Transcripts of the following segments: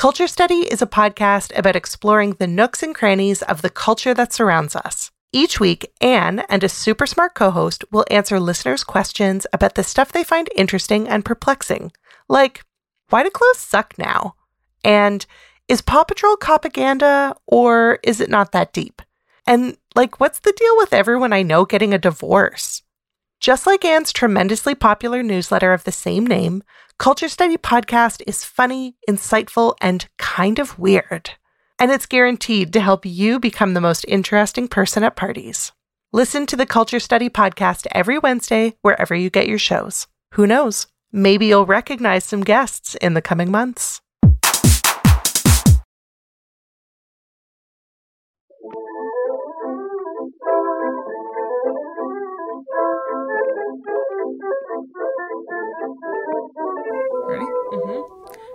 Culture Study is a podcast about exploring the nooks and crannies of the culture that surrounds us. Each week, Anne and a super smart co host will answer listeners' questions about the stuff they find interesting and perplexing. Like, why do clothes suck now? And is Paw Patrol propaganda or is it not that deep? And like, what's the deal with everyone I know getting a divorce? Just like Anne's tremendously popular newsletter of the same name, Culture Study Podcast is funny, insightful, and kind of weird and it's guaranteed to help you become the most interesting person at parties. Listen to the Culture Study podcast every Wednesday wherever you get your shows. Who knows? Maybe you'll recognize some guests in the coming months.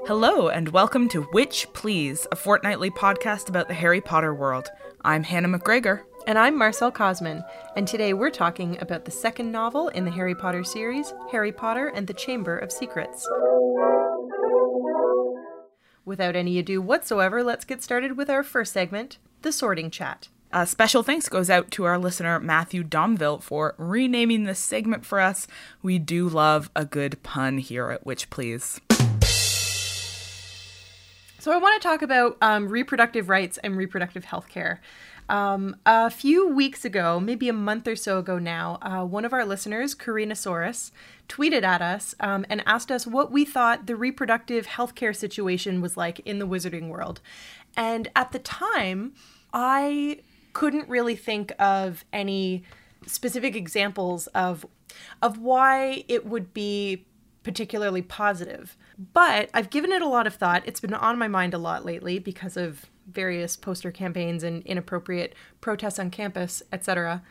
Hello, and welcome to Witch Please, a fortnightly podcast about the Harry Potter world. I'm Hannah McGregor. And I'm Marcelle Kosman, and today we're talking about the second novel in the Harry Potter series, Harry Potter and the Chamber of Secrets. Without any ado whatsoever, let's get started with our first segment, the sorting chat. A special thanks goes out to our listener Matthew Domville for renaming this segment for us. We do love a good pun here at Witch Please. So, I want to talk about um, reproductive rights and reproductive health care. Um, a few weeks ago, maybe a month or so ago now, uh, one of our listeners, Karina Soros, tweeted at us um, and asked us what we thought the reproductive healthcare situation was like in the wizarding world. And at the time, I couldn't really think of any specific examples of of why it would be particularly positive. But I've given it a lot of thought. It's been on my mind a lot lately because of various poster campaigns and inappropriate protests on campus, etc.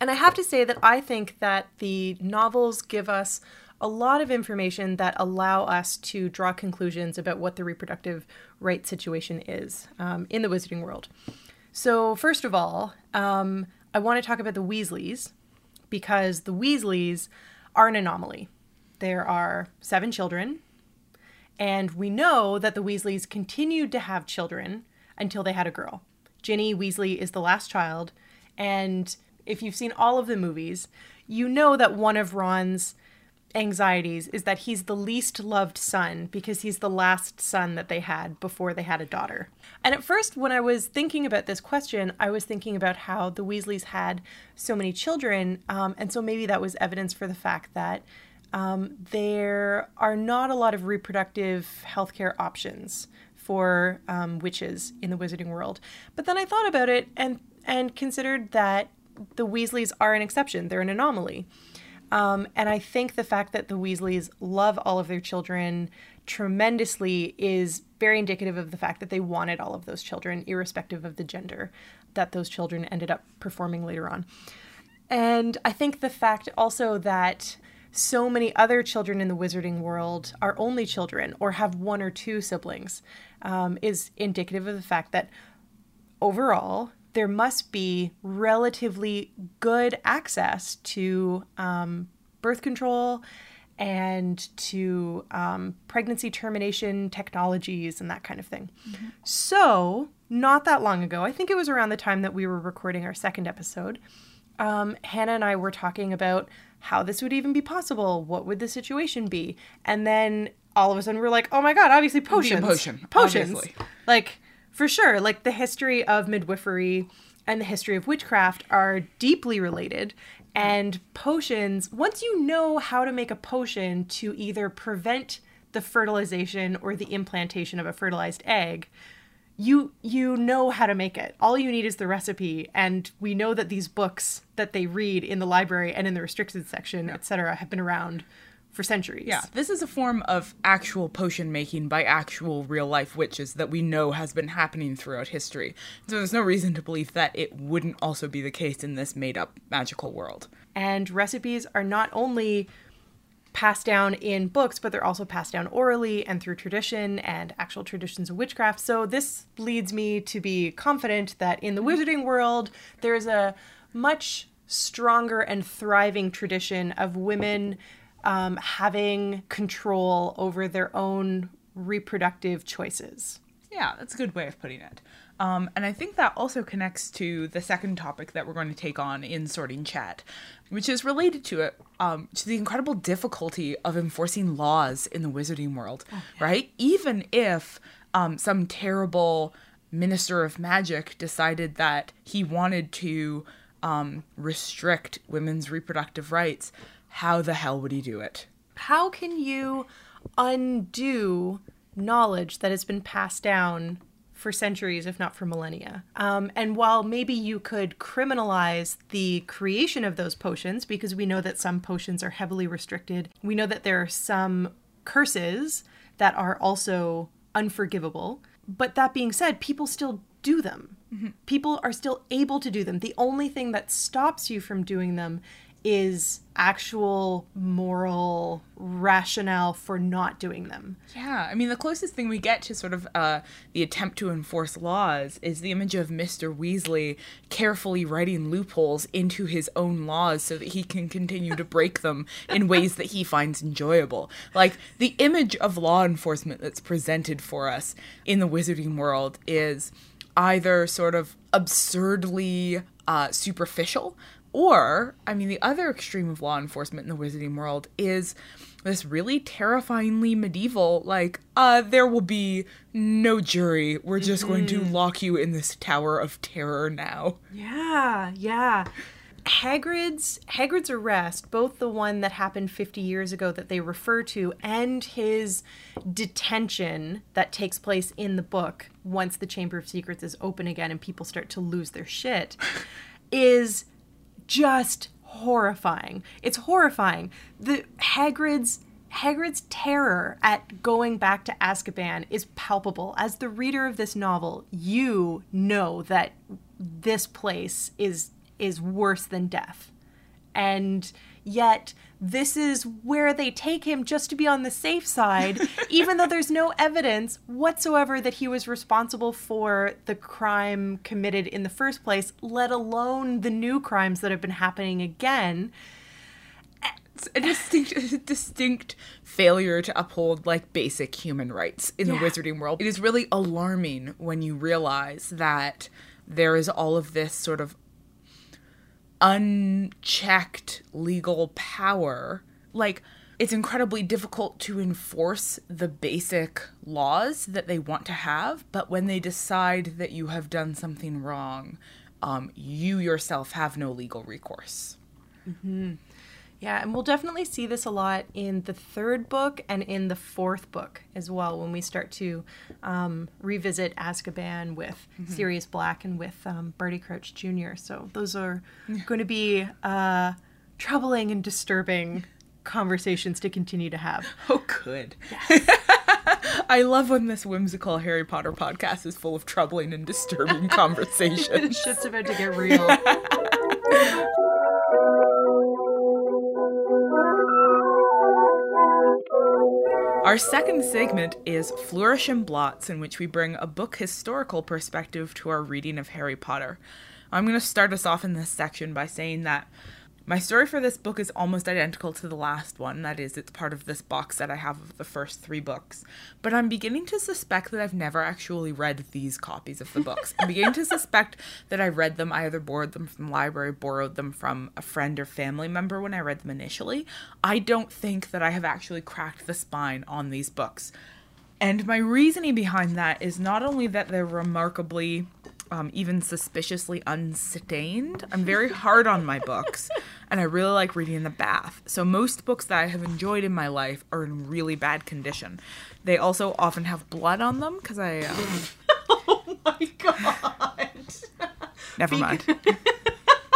And I have to say that I think that the novels give us a lot of information that allow us to draw conclusions about what the reproductive rights situation is um, in the wizarding world. So, first of all, um, I want to talk about the Weasleys because the Weasleys are an anomaly. There are seven children, and we know that the Weasleys continued to have children until they had a girl. Ginny Weasley is the last child, and if you've seen all of the movies, you know that one of Ron's anxieties is that he's the least loved son because he's the last son that they had before they had a daughter. And at first, when I was thinking about this question, I was thinking about how the Weasleys had so many children, um, and so maybe that was evidence for the fact that um, there are not a lot of reproductive healthcare options for um, witches in the wizarding world. But then I thought about it and and considered that the Weasleys are an exception; they're an anomaly. Um, and I think the fact that the Weasleys love all of their children tremendously is very indicative of the fact that they wanted all of those children, irrespective of the gender that those children ended up performing later on. And I think the fact also that so many other children in the wizarding world are only children or have one or two siblings um, is indicative of the fact that overall there must be relatively good access to um, birth control and to um, pregnancy termination technologies and that kind of thing. Mm-hmm. So, not that long ago, I think it was around the time that we were recording our second episode, um, Hannah and I were talking about how this would even be possible. What would the situation be? And then all of a sudden we're like, oh my god, obviously potions, potion, potions, obviously. like for sure. Like the history of midwifery and the history of witchcraft are deeply related. And potions, once you know how to make a potion to either prevent the fertilization or the implantation of a fertilized egg, you you know how to make it. All you need is the recipe, and we know that these books that they read in the library and in the restricted section, etc., have been around for centuries. Yeah, this is a form of actual potion making by actual real life witches that we know has been happening throughout history. So there's no reason to believe that it wouldn't also be the case in this made up magical world. And recipes are not only passed down in books, but they're also passed down orally and through tradition and actual traditions of witchcraft. So this leads me to be confident that in the wizarding world, there's a much stronger and thriving tradition of women um, having control over their own reproductive choices. Yeah, that's a good way of putting it. Um, and I think that also connects to the second topic that we're going to take on in Sorting Chat, which is related to it, um, to the incredible difficulty of enforcing laws in the wizarding world, right? Even if um, some terrible minister of magic decided that he wanted to um, restrict women's reproductive rights, how the hell would he do it? How can you undo knowledge that has been passed down for centuries, if not for millennia. Um, and while maybe you could criminalize the creation of those potions, because we know that some potions are heavily restricted, we know that there are some curses that are also unforgivable. But that being said, people still do them. People are still able to do them. The only thing that stops you from doing them is actual moral rationale for not doing them. Yeah, I mean, the closest thing we get to sort of uh, the attempt to enforce laws is the image of Mr. Weasley carefully writing loopholes into his own laws so that he can continue to break them in ways that he finds enjoyable. Like, the image of law enforcement that's presented for us in the wizarding world is either sort of absurdly uh, superficial or, I mean, the other extreme of law enforcement in the wizarding world is this really terrifyingly medieval, like, uh, there will be no jury. We're just going to lock you in this tower of terror now. Yeah, yeah. Hagrid's Hagrid's arrest, both the one that happened 50 years ago that they refer to and his detention that takes place in the book once the Chamber of Secrets is open again and people start to lose their shit is just horrifying. It's horrifying. The Hagrid's Hagrid's terror at going back to Azkaban is palpable. As the reader of this novel, you know that this place is is worse than death. And yet this is where they take him just to be on the safe side, even though there's no evidence whatsoever that he was responsible for the crime committed in the first place, let alone the new crimes that have been happening again. It's a distinct, a distinct failure to uphold like basic human rights in the wizarding world. It is really alarming when you realize that there is all of this sort of unchecked legal power. Like, it's incredibly difficult to enforce the basic laws that they want to have, but when they decide that you have done something wrong, um, you yourself have no legal recourse. Yeah, and we'll definitely see this a lot in the third book and in the fourth book as well when we start to um, revisit Azkaban with Sirius Black and with um, Barty Crouch Jr. So those are going to be uh, troubling and disturbing conversations to continue to have. Oh, good. I love when this whimsical Harry Potter podcast is full of troubling and disturbing conversations. Shit's about to get real. Our second segment is Flourish and Blotts, in which we bring a book historical perspective to our reading of Harry Potter. I'm going to start us off in this section by saying that My story for this book is almost identical to the last one. That is, it's part of this box that I have of the first three books. But I'm beginning to suspect that I've never actually read these copies of the books. I'm beginning to suspect that I read them, I either borrowed them from the library, borrowed them from a friend or family member when I read them initially. I don't think that I have actually cracked the spine on these books. And my reasoning behind that is not only that they're remarkably um, even suspiciously unstained. I'm very hard on my books, and I really like reading in the bath. So most books that I have enjoyed in my life are in really bad condition. They also often have blood on them because I. Um, oh my god. never mind.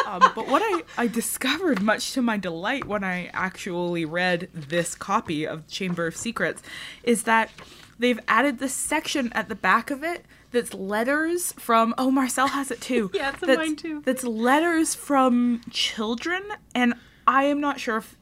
um, but what I, I discovered, much to my delight, when I actually read this copy of Chamber of Secrets, is that they've added this section at the back of it that's letters from oh Marcelle has it too. yeah, it's that's, mine too. That's letters from children and I am not sure if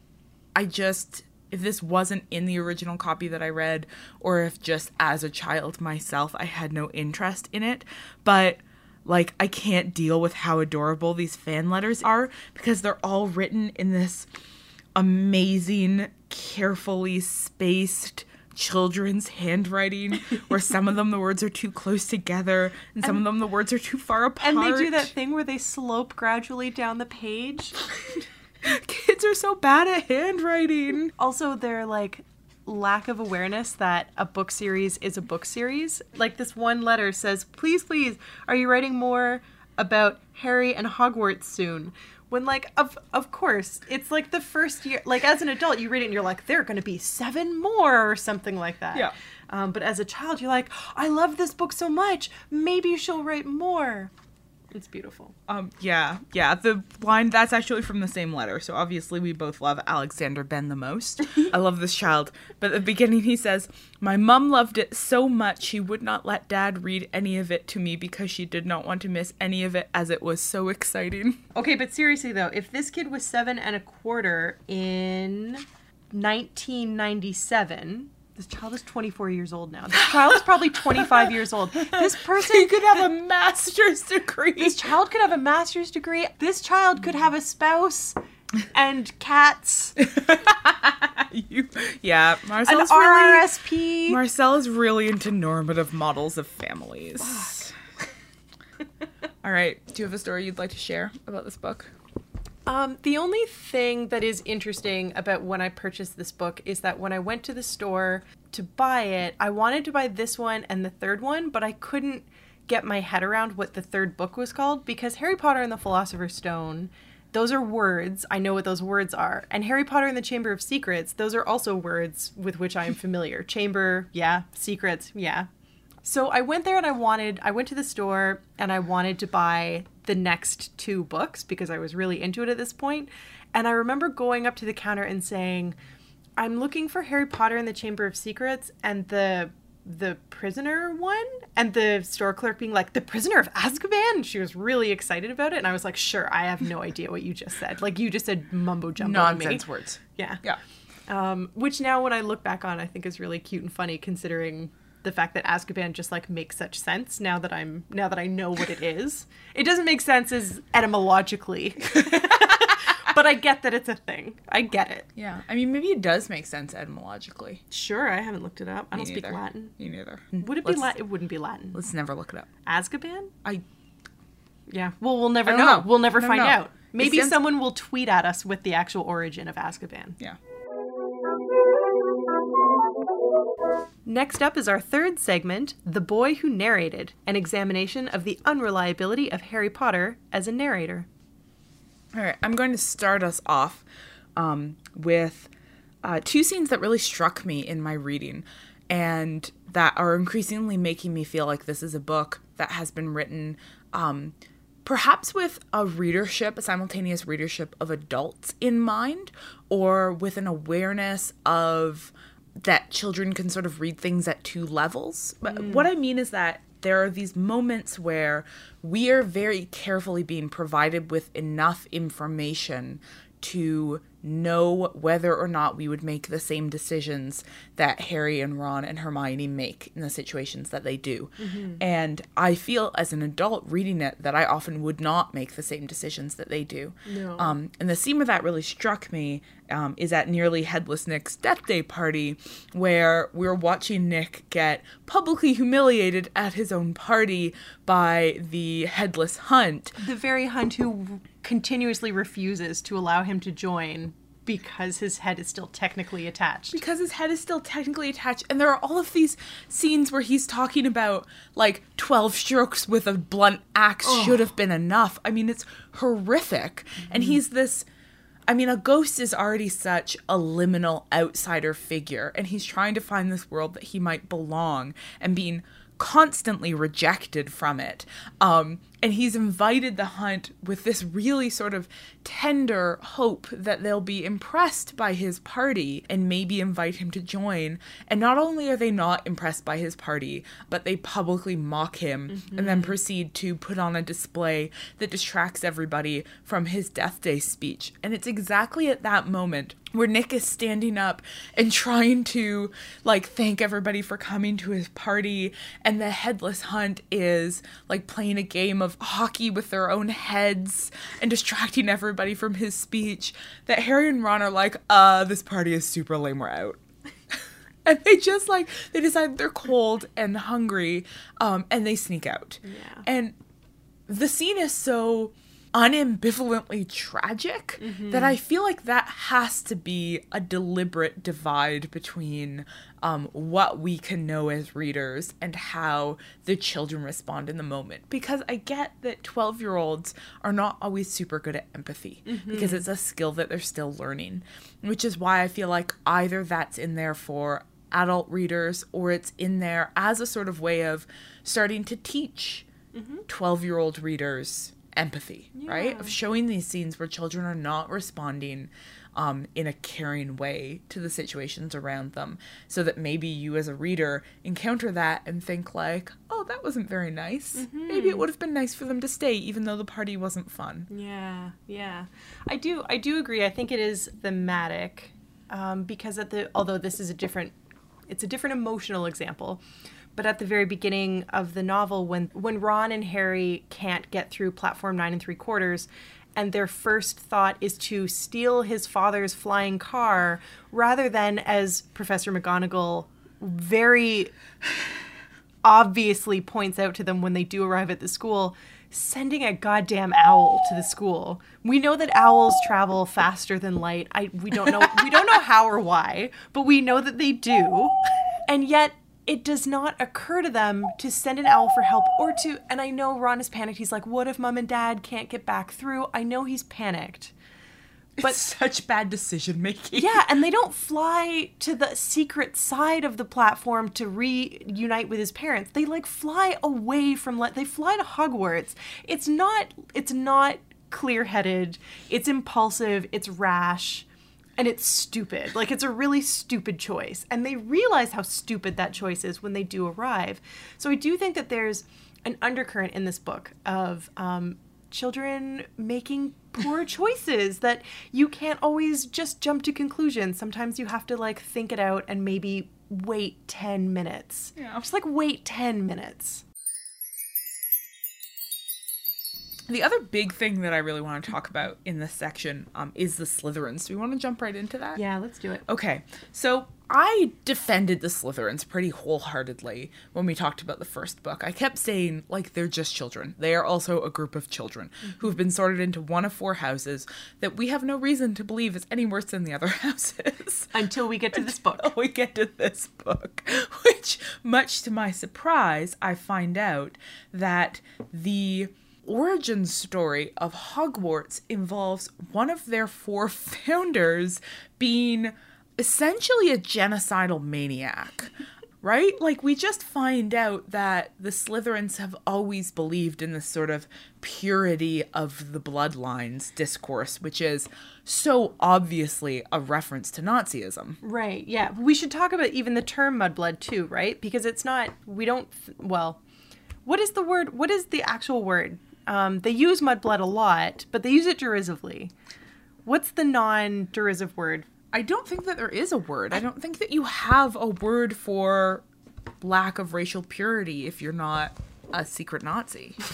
I just if this wasn't in the original copy that I read or if just as a child myself I had no interest in it, but like I can't deal with how adorable these fan letters are because they're all written in this amazing, carefully spaced children's handwriting where some of them the words are too close together and some of them the words are too far apart. And they do that thing where they slope gradually down the page. Kids are so bad at handwriting. Also, their like lack of awareness that a book series is a book series. Like this one letter says, "Please, please, are you writing more about Harry and Hogwarts soon?" When like of of course, it's like the first year like as an adult you read it and you're like there're going to be seven more or something like that. Yeah. Um, but as a child you're like, "I love this book so much. Maybe she'll write more." It's beautiful. Um yeah, yeah, the line that's actually from the same letter. So obviously we both love Alexander Ben the most. I love this child. But at the beginning he says, "My mum loved it so much she would not let dad read any of it to me because she did not want to miss any of it as it was so exciting." Okay, but seriously though, if this kid was seven and a quarter in 1997, this child is 24 years old now. This child is probably 25 years old. This He person, could have a master's degree. this child could have a master's degree. This child could have a spouse and cats, You- yeah, an Marcelle's really RRSP. Marcelle is really into normative models of families. All right, do you have a story you'd like to share about this book? Um, the only thing that is interesting about when I purchased this book is that when I went to the store to buy it, I wanted to buy this one and the third one, but I couldn't get my head around what the third book was called because Harry Potter and the Philosopher's Stone, those are words. I know what those words are. And Harry Potter and the Chamber of Secrets, those are also words with which I am familiar. Chamber, yeah. Secrets, yeah. So I went there and I wanted, I went to the store and I wanted to buy the next two books because I was really into it at this point. And I remember going up to the counter and saying, I'm looking for Harry Potter and the Chamber of Secrets and the the prisoner one and the store clerk being like the prisoner of azkaban she was really excited about it and i was like sure i have no idea what you just said like you just said mumbo jumbo. Nonsense words. yeah Yeah. um, which now when I look back on, I think is really cute and funny, considering the fact that Azkaban just like makes such sense now that I'm now that I know what it is. It doesn't make sense as etymologically, but I get that it's a thing. I get it. Yeah, I mean, maybe it does make sense etymologically. Sure, I haven't looked it up. I don't speak. Latin. Me neither. Would it be Let's- Latin? It wouldn't be Latin. Let's never look it up. Azkaban? I Yeah. Well, we'll never know. know. We'll never find out. Maybe someone will tweet at us with the actual origin of Azkaban. yeah. Next up is our third segment, The Boy Who Narrated, an examination of the unreliability of Harry Potter as a narrator. All right, I'm going to start us off um, with uh, two scenes that really struck me in my reading and that are increasingly making me feel like this is a book that has been written um, perhaps with a readership, a simultaneous readership of adults in mind, or with an awareness of that children can sort of read things at two levels. But mm. what I mean is that there are these moments where we are very carefully being provided with enough information to know whether or not we would make the same decisions that Harry and Ron and Hermione make in the situations that they do. And I feel as an adult reading it that I often would not make the same decisions that they do. No. Um, and the scene where that really struck me um, is at nearly Headless Nick's death day party, where we're watching Nick get publicly humiliated at his own party by the Headless Hunt. The very hunt who continuously refuses to allow him to join because his head is still technically attached. because his head is still technically attached and there are all of these scenes where he's talking about like 12 strokes with a blunt axe should have been enough i mean it's horrific and he's this i mean a ghost is already such a liminal outsider figure and he's trying to find this world that he might belong and being constantly rejected from it. Um, and he's invited the hunt with this really sort of tender hope that they'll be impressed by his party and maybe invite him to join. And not only are they not impressed by his party, but they publicly mock him and then mm-hmm. proceed to put on a display that distracts everybody from his death day speech. And it's exactly at that moment where Nick is standing up and trying to like thank everybody for coming to his party and the headless hunt is like playing a game of hockey with their own heads and distracting everybody from his speech that Harry and Ron are like uh this party is super lame we're out and they just like they decide they're cold and hungry um and they sneak out Yeah. and the scene is so unambivalently tragic mm-hmm. that I feel like that has to be a deliberate divide between um, what we can know as readers and how the children respond in the moment. Because I get that 12 year olds are not always super good at empathy mm-hmm. because it's a skill that they're still learning, which is why I feel like either that's in there for adult readers or it's in there as a sort of way of starting to teach mm-hmm. 12 year old readers empathy, right? Of showing these scenes where children are not responding um, in a caring way to the situations around them. So that maybe you as a reader encounter that and think, like, oh, that wasn't very nice. Maybe it would have been nice for them to stay, even though the party wasn't fun. Yeah, yeah. I do I do agree. I think it is thematic. Um, because at the although this is a different it's a different emotional example. But at the very beginning of the novel, when when Ron and Harry can't get through platform nine and three quarters, and their first thought is to steal his father's flying car, rather than as Professor McGonagall very obviously points out to them when they do arrive at the school sending a goddamn owl to the school. We know that owls travel faster than light. I we don't know we don't know how or why, but we know that they do. And yet it does not occur to them to send an owl for help or to and I know Ron is panicked. He's like, "What if mom and dad can't get back through?" I know he's panicked. But such bad decision making. Yeah, and they don't fly to the secret side of the platform to reunite with his parents. They like fly away from le- they fly to Hogwarts. It's not it's not clear-headed. It's impulsive, it's rash, and it's stupid. Like it's a really stupid choice. And they realize how stupid that choice is when they do arrive. So I do think that there's an undercurrent in this book of um, children making poor choices that you can't always just jump to conclusions. Sometimes you have to like think it out and maybe wait 10 minutes. Yeah. Just like wait 10 minutes. The other big thing that I really want to talk about in this section um, is the Slytherins. Do we want to jump right into that? Yeah, let's do it. Okay, so I defended the Slytherins pretty wholeheartedly when we talked about the first book. I kept saying, like, they're just children. They are also a group of children who have been sorted into one of four houses that we have no reason to believe is any worse than the other houses. Until we get to this book. we get to this book, which, much to my surprise, I find out that the origin story of Hogwarts involves one of their four founders being essentially a genocidal maniac. Right? Like, we just find out that the Slytherins have always believed in this sort of purity of the bloodlines discourse, which is so obviously a reference to Nazism. Right. Yeah. We should talk about even the term mudblood too, right? Because it's not we don't well, what is the word? What is the actual word? Um, they use mudblood a lot, but they use it derisively. What's the non-derisive word? I don't think that there is a word. I don't think that you have a word for lack of racial purity if you're not a secret Nazi.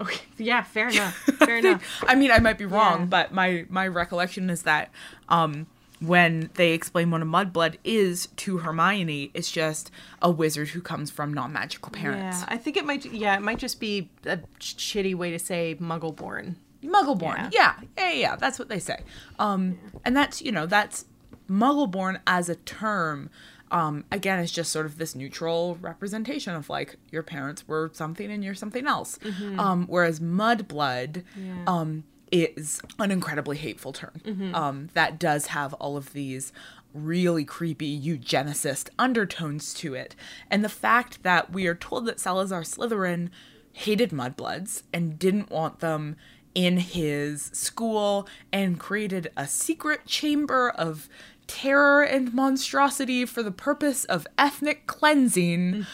Okay. Yeah, fair enough. Fair enough. I mean, I might be wrong, Yeah. but my my recollection is that um when they explain what a mudblood is to Hermione, it's just a wizard who comes from non-magical parents. Yeah, I think it might. Yeah, it might just be a sh- shitty way to say Muggle-born. Muggleborn. Yeah. yeah, yeah, yeah. That's what they say. Um, and that's you know that's Muggleborn as a term. Um, again, it's just sort of this neutral representation of like your parents were something and you're something else. Um, whereas mudblood um, is an incredibly hateful term. Um, that does have all of these really creepy eugenicist undertones to it. And the fact that we are told that Salazar Slytherin hated mudbloods and didn't want them in his school and created a secret chamber of terror and monstrosity for the purpose of ethnic cleansing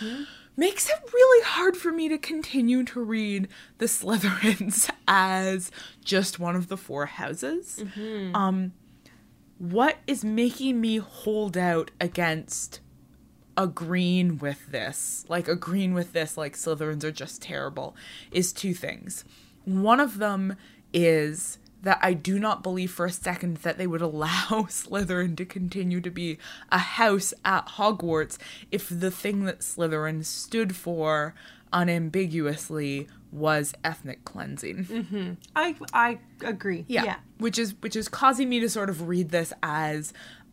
makes it really hard for me to continue to read the Slytherins as just one of the four houses. Um what is making me hold out against agreeing with this, like agreeing with this, like Slytherins are just terrible, is two things. One of them is that I do not believe for a second that they would allow Slytherin to continue to be a house at Hogwarts if the thing that Slytherin stood for unambiguously was ethnic cleansing. Mm-hmm. I I agree. Yeah. Which is which is causing me to sort of read this as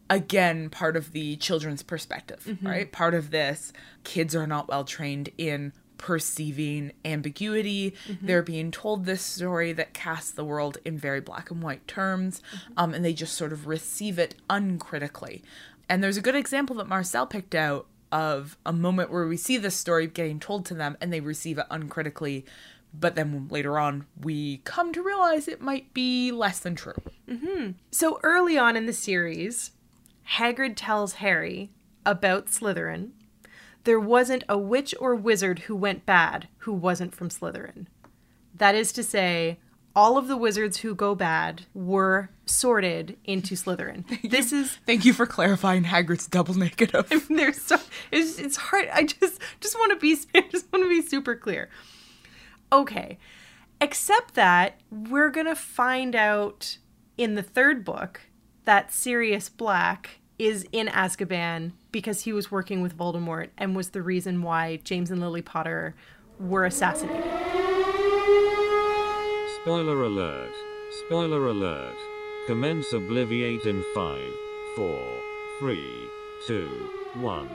again part of the children's perspective, mm-hmm. right? Part of this kids are not well trained in perceiving ambiguity. Mm-hmm. They're being told this story that casts the world in very black and white terms, mm-hmm. um, and they just sort of receive it uncritically. And there's a good example that Marcelle picked out of a moment where we see this story getting told to them and they receive it uncritically, but then later on we come to realize it might be less than true. Mm-hmm. So early on in the series, Hagrid tells Harry about Slytherin. There wasn't a witch or wizard who went bad who wasn't from Slytherin. That is to say, all of the wizards who go bad were sorted into Slytherin. This is Thank you for clarifying Hagrid's double negative. there's so it's, it's hard. I just just want to be I just want to be super clear. Okay, except that we're gonna find out in the third book that Sirius Black is in Azkaban because he was working with Voldemort and was the reason why James and Lily Potter were assassinated. Spoiler alert. Spoiler alert. Commence Obliviate in 5, 4, 3, 2, 1.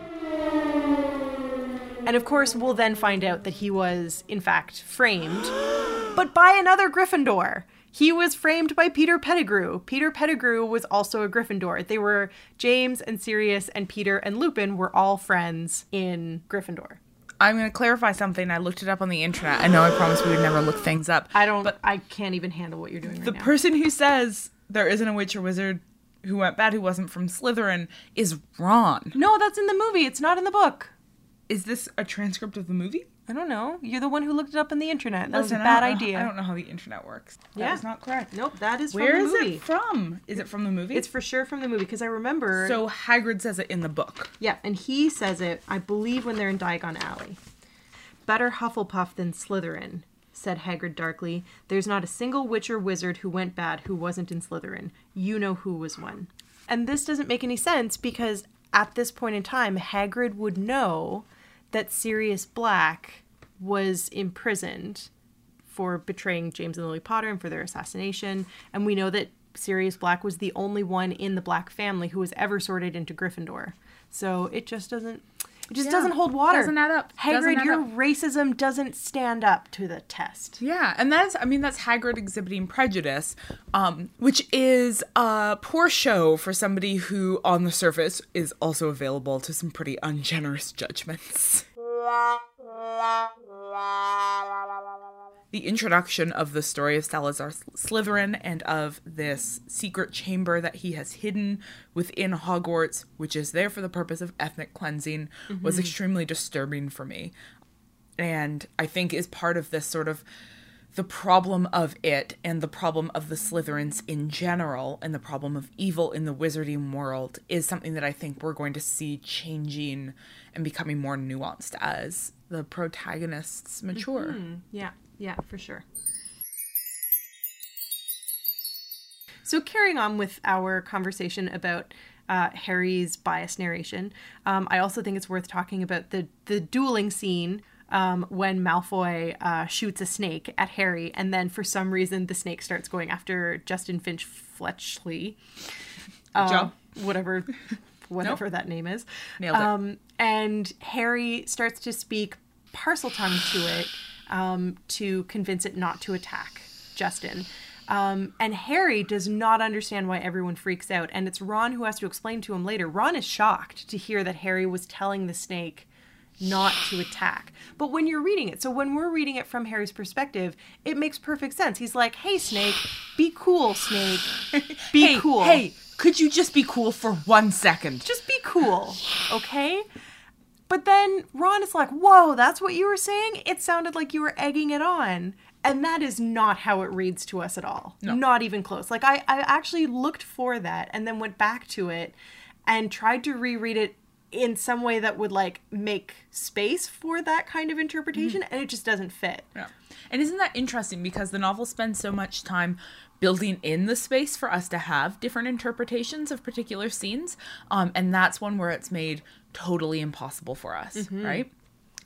And of course, we'll then find out that he was, in fact, framed, but by another Gryffindor. He was framed by Peter Pettigrew. Peter Pettigrew was also a Gryffindor. They were James and Sirius and Peter and Lupin were all friends in Gryffindor. I'm going to clarify something. I looked it up on the internet. I know I promised we would never look things up. I don't. But I can't even handle what you're doing right the now. person who says there isn't a witch or wizard who went bad who wasn't from Slytherin is Ron. no, that's in the movie. It's not in the book. Is this a transcript of the movie? I don't know. You're the one who looked it up on the internet. That was a Listen, I bad don't idea. I don't know how the internet works. Yeah. That is not correct. Nope, that is from Where is it from? Is it from the movie? It's for sure from the movie because I remember. so Hagrid says it in the book. Yeah, and he says it, I believe, when they're in Diagon Alley. Better Hufflepuff than Slytherin, said Hagrid darkly. There's not a single witch or wizard who went bad who wasn't in Slytherin. You know who was one. And this doesn't make any sense because at this point in time, Hagrid would know that Sirius Black was imprisoned for betraying James and Lily Potter and for their assassination. And we know that Sirius Black was the only one in the Black family who was ever sorted into Gryffindor. So it just doesn't. It just Yeah, doesn't hold water. doesn't add up. Hagrid, add your up. racism doesn't stand up to the test. Yeah, and that's I mean that's Hagrid exhibiting prejudice, um, which is a poor show for somebody who on the surface is also available to some pretty ungenerous judgments. The introduction of the story of Salazar Slytherin and of this secret chamber that he has hidden within Hogwarts, which is there for the purpose of ethnic cleansing, was mm-hmm. extremely disturbing for me. And I think is part of this sort of the problem of it and the problem of the Slytherins in general and the problem of evil in the wizarding world is something that I think we're going to see changing and becoming more nuanced as the protagonists mature. Yeah, yeah, for sure. So, carrying on with our conversation about uh, Harry's bias narration, um, I also think it's worth talking about the the dueling scene um, when Malfoy uh, shoots a snake at Harry, and then for some reason the snake starts going after Justin Finch Fletchley, uh, job. whatever, whatever that name is. Nailed it. Um, and Harry starts to speak Parseltongue to it um, to convince it not to attack Justin. Um, and Harry does not understand why everyone freaks out. And it's Ron who has to explain to him later. Ron is shocked to hear that Harry was telling the snake not to attack. But when you're reading it, so when we're reading it from Harry's perspective, it makes perfect sense. He's like, hey, Snake, be cool, Snake. Be hey, cool. Hey, could you just be cool for one second? just be cool, okay? But then Ron is like, whoa, that's what you were saying? It sounded like you were egging it on. And that is not how it reads to us at all. Not even close. Like, I, I actually looked for that and then went back to it and tried to reread it in some way that would, like, make space for that kind of interpretation, mm-hmm. and it just doesn't fit. Yeah. And isn't that interesting because the novel spends so much time building in the space for us to have different interpretations of particular scenes um, and that's one where it's made totally impossible for us right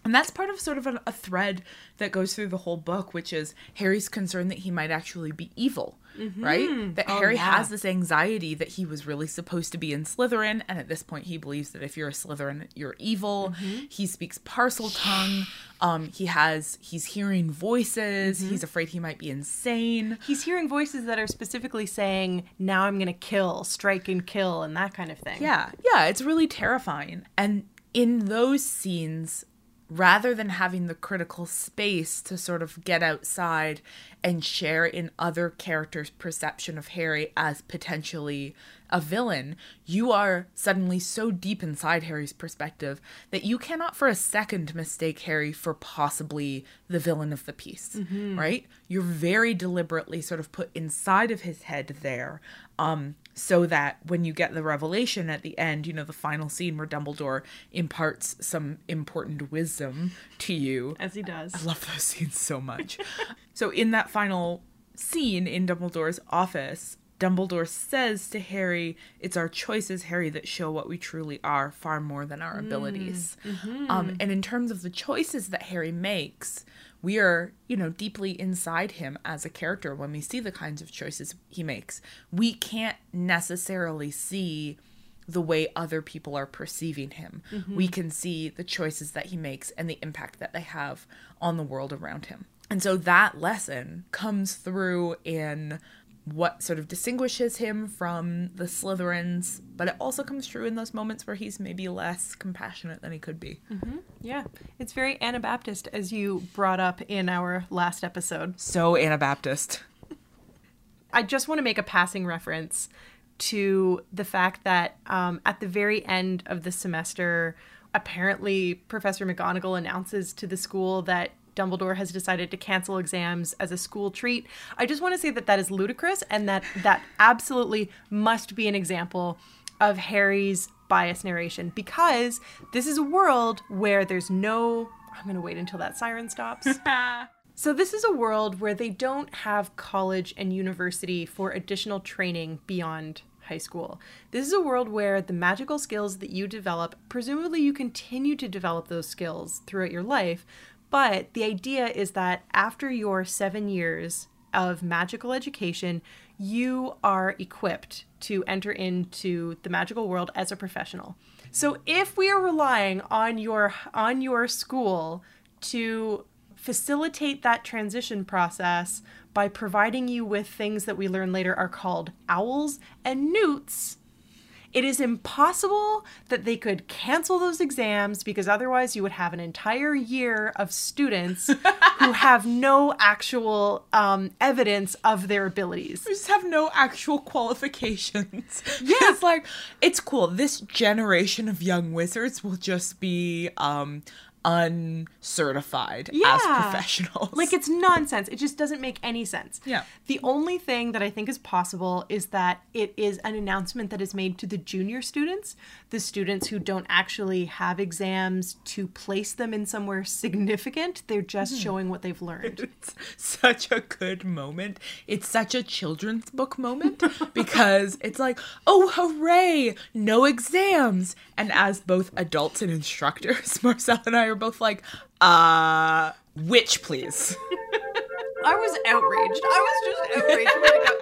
and that's part of sort of a, a thread that goes through the whole book which is harry's concern that he might actually be evil mm-hmm. right? That oh, harry has this anxiety that he was really supposed to be in slytherin and at this point he believes that if you're a slytherin you're evil. Mm-hmm. He speaks Parseltongue. Um, he has he's hearing voices. Mm-hmm. He's afraid he might be insane. He's hearing voices that are specifically saying, now I'm going to kill, strike and kill, and that kind of thing. Yeah, yeah, it's really terrifying. And in those scenes, rather than having the critical space to sort of get outside and share in other characters' perception of Harry as potentially a villain, you are suddenly so deep inside Harry's perspective that you cannot for a second mistake Harry for possibly the villain of the piece, right? You're very deliberately sort of put inside of his head there um, so that when you get the revelation at the end, you know, the final scene where Dumbledore imparts some important wisdom to you. As he does. I love those scenes so much. so in that final scene in Dumbledore's office, Dumbledore says to Harry, "It's our choices, Harry, that show what we truly are, far more than our abilities." Um, and in terms of the choices that Harry makes, we are, you know, deeply inside him as a character when we see the kinds of choices he makes. We can't necessarily see the way other people are perceiving him. Mm-hmm. We can see the choices that he makes and the impact that they have on the world around him. And so that lesson comes through in what sort of distinguishes him from the Slytherins, but it also comes true in those moments where he's maybe less compassionate than he could be. Yeah. It's very Anabaptist, as you brought up in our last episode. So Anabaptist. I just want to make a passing reference to the fact that um, at the very end of the semester, apparently Professor McGonagall announces to the school that Dumbledore has decided to cancel exams as a school treat. I just want to say that that is ludicrous and that that absolutely must be an example of Harry's bias narration because this is a world where there's no. I'm going to wait until that siren stops. So, this is a world where they don't have college and university for additional training beyond high school. This is a world where the magical skills that you develop, presumably, you continue to develop those skills throughout your life. But the idea is that after your seven years of magical education, you are equipped to enter into the magical world as a professional. So if we are relying on your on your school to facilitate that transition process by providing you with things that we learn later are called owls and newts. It is impossible that they could cancel those exams because otherwise you would have an entire year of students who have no actual um, evidence of their abilities. We just have no actual qualifications. Yeah. it's like, it's cool. This generation of young wizards will just be um, uncertified as Yeah. professionals. Like it's nonsense. It just doesn't make any sense. Yeah. The only thing that I think is possible is that it is an announcement that is made to the junior students, the students who don't actually have exams to place them in somewhere significant. They're just hmm. showing what they've learned. it's such a good moment. It's such a children's book moment because it's like, oh, hooray, no exams. And as both adults and instructors, Marcelle and I are both like, uh, witch, please? I was outraged. I was just outraged. when I got-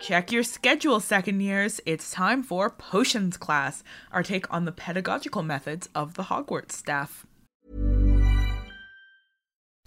Check your schedule, second years. It's time for Potions class, our take on the pedagogical methods of the Hogwarts staff.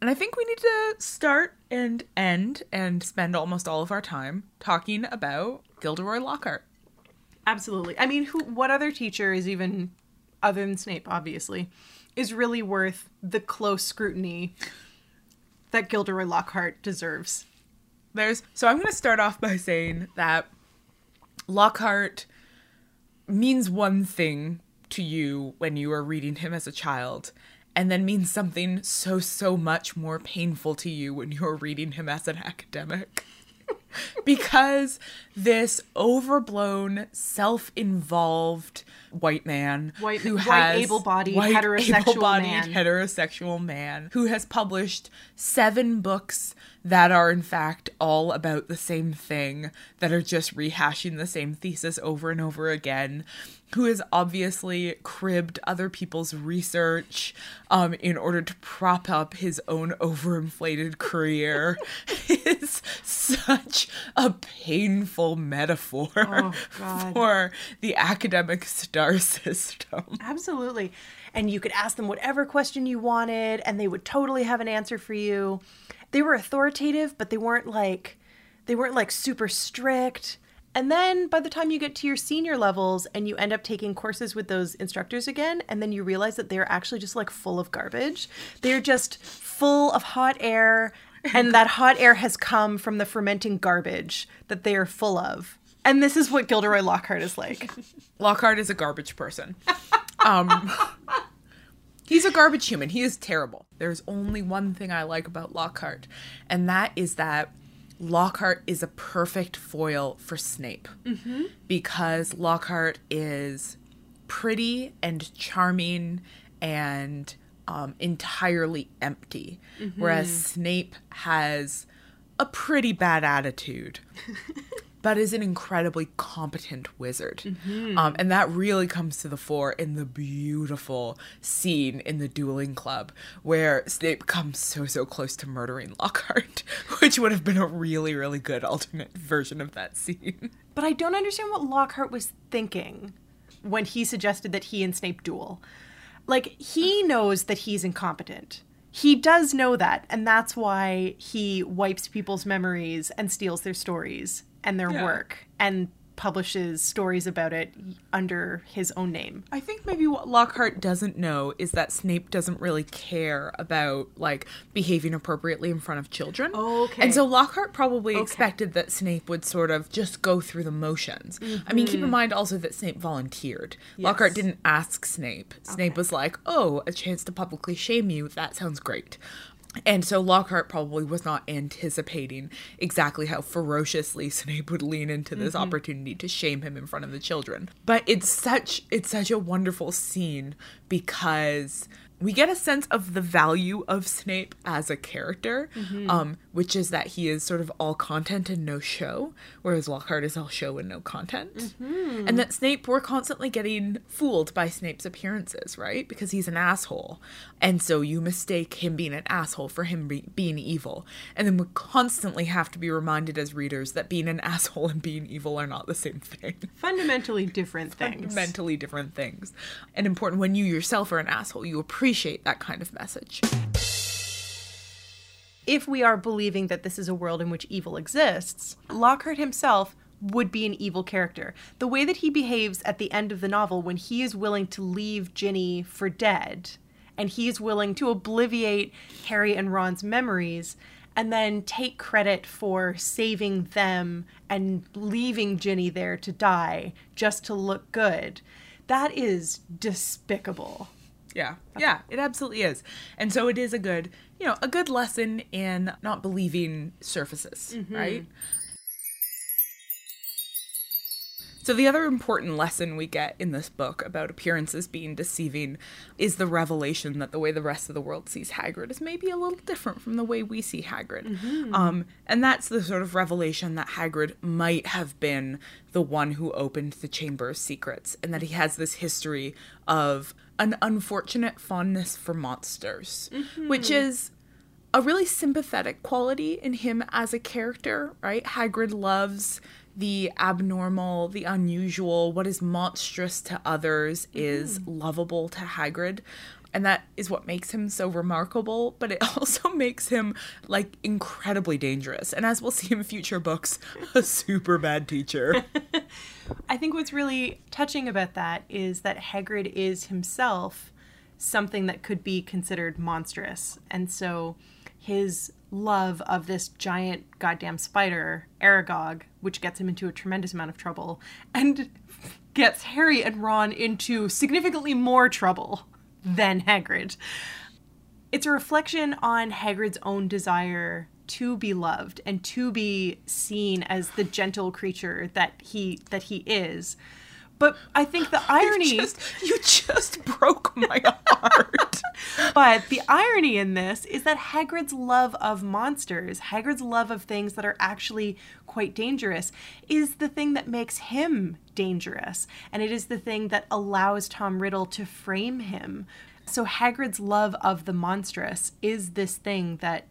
And I think we need to start and end and spend almost all of our time talking about Gilderoy Lockhart. Absolutely. I mean, who? What other teacher is even, other than Snape, obviously, is really worth the close scrutiny that Gilderoy Lockhart deserves? There's so I'm going to start off by saying that Lockhart means one thing to you when you are reading him as a child and then means something so so much more painful to you when you're reading him as an academic. because this overblown, self-involved white man White- who has able-bodied, white, heterosexual able-bodied, man. heterosexual man who has published seven books that are in fact all about the same thing that are just rehashing the same thesis over and over again who has obviously cribbed other people's research um, in order to prop up his own overinflated career is such a painful metaphor Oh, for the academic star system. Absolutely. And you could ask them whatever question you wanted, and they would totally have an answer for you. They were authoritative, but they weren't like they weren't like super strict. And then by the time you get to your senior levels and you end up taking courses with those instructors again, and then you realize that they're actually just like full of garbage. They're just full of hot air, and that hot air has come from the fermenting garbage that they are full of. And this is what Gilderoy Lockhart is like. Lockhart is a garbage person. Um, he's a garbage human. He is terrible. There's only one thing I like about Lockhart, and that is that Lockhart is a perfect foil for Snape because Lockhart is pretty and charming and um, entirely empty, whereas Snape has a pretty bad attitude. but is an incredibly competent wizard. Um, and that really comes to the fore in the beautiful scene in the dueling club where Snape comes so, so close to murdering Lockhart, which would have been a really, really good alternate version of that scene. But I don't understand what Lockhart was thinking when he suggested that he and Snape duel. Like, he knows that he's incompetent. He does know that, and that's why he wipes people's memories and steals their stories and their Yeah. work and publishes stories about it under his own name. I think maybe what Lockhart doesn't know is that Snape doesn't really care about like behaving appropriately in front of children. Okay. And so Lockhart probably expected that Snape would sort of just go through the motions. I mean, keep in mm-hmm. mind also that Snape volunteered. Lockhart didn't ask Snape. Snape was like, "Oh, a chance to publicly shame you. That sounds great." And so Lockhart probably was not anticipating exactly how ferociously Snape would lean into this mm-hmm. opportunity to shame him in front of the children. But it's such it's such a wonderful scene because we get a sense of the value of Snape as a character, Mm-hmm. um, which is that he is sort of all content and no show, whereas Lockhart is all show and no content. Mm-hmm. And that Snape, we're constantly getting fooled by Snape's appearances, right? Because he's an asshole. And so you mistake him being an asshole for him be- being evil. And then we constantly have to be reminded as readers that being an asshole and being evil are not the same thing Fundamentally different things. fundamentally different things. And important when you yourself are an asshole, you appreciate that kind of message. if we are believing that this is a world in which evil exists, Lockhart himself would be an evil character. The way that he behaves at the end of the novel when he is willing to leave Ginny for dead and he is willing to obliviate Harry and Ron's memories and then take credit for saving them and leaving Ginny there to die just to look good. That is despicable. Yeah. Yeah, it absolutely is. And so it is a good, you know, a good lesson in not believing surfaces, mm-hmm. right? So the other important lesson we get in this book about appearances being deceiving is the revelation that the way the rest of the world sees Hagrid is maybe a little different from the way we see Hagrid. Um, and that's the sort of revelation that Hagrid might have been the one who opened the Chamber of Secrets, and that he has this history of an unfortunate fondness for monsters, which is a really sympathetic quality in him as a character, right? Hagrid loves the abnormal, the unusual, what is monstrous to others is mm-hmm. lovable to Hagrid. And that is what makes him so remarkable, but it also makes him like incredibly dangerous. And as we'll see in future books, a super bad teacher. I think what's really touching about that is that Hagrid is himself something that could be considered monstrous. And so his love of this giant goddamn spider, Aragog, which gets him into a tremendous amount of trouble, and gets Harry and Ron into significantly more trouble than Hagrid. It's a reflection on Hagrid's own desire to be loved and to be seen as the gentle creature that he that he is. But I think the irony just, you just broke my heart. but the irony in this is that Hagrid's love of monsters, Hagrid's love of things that are actually quite dangerous, is the thing that makes him dangerous. And it is the thing that allows Tom Riddle to frame him. So Hagrid's love of the monstrous is this thing that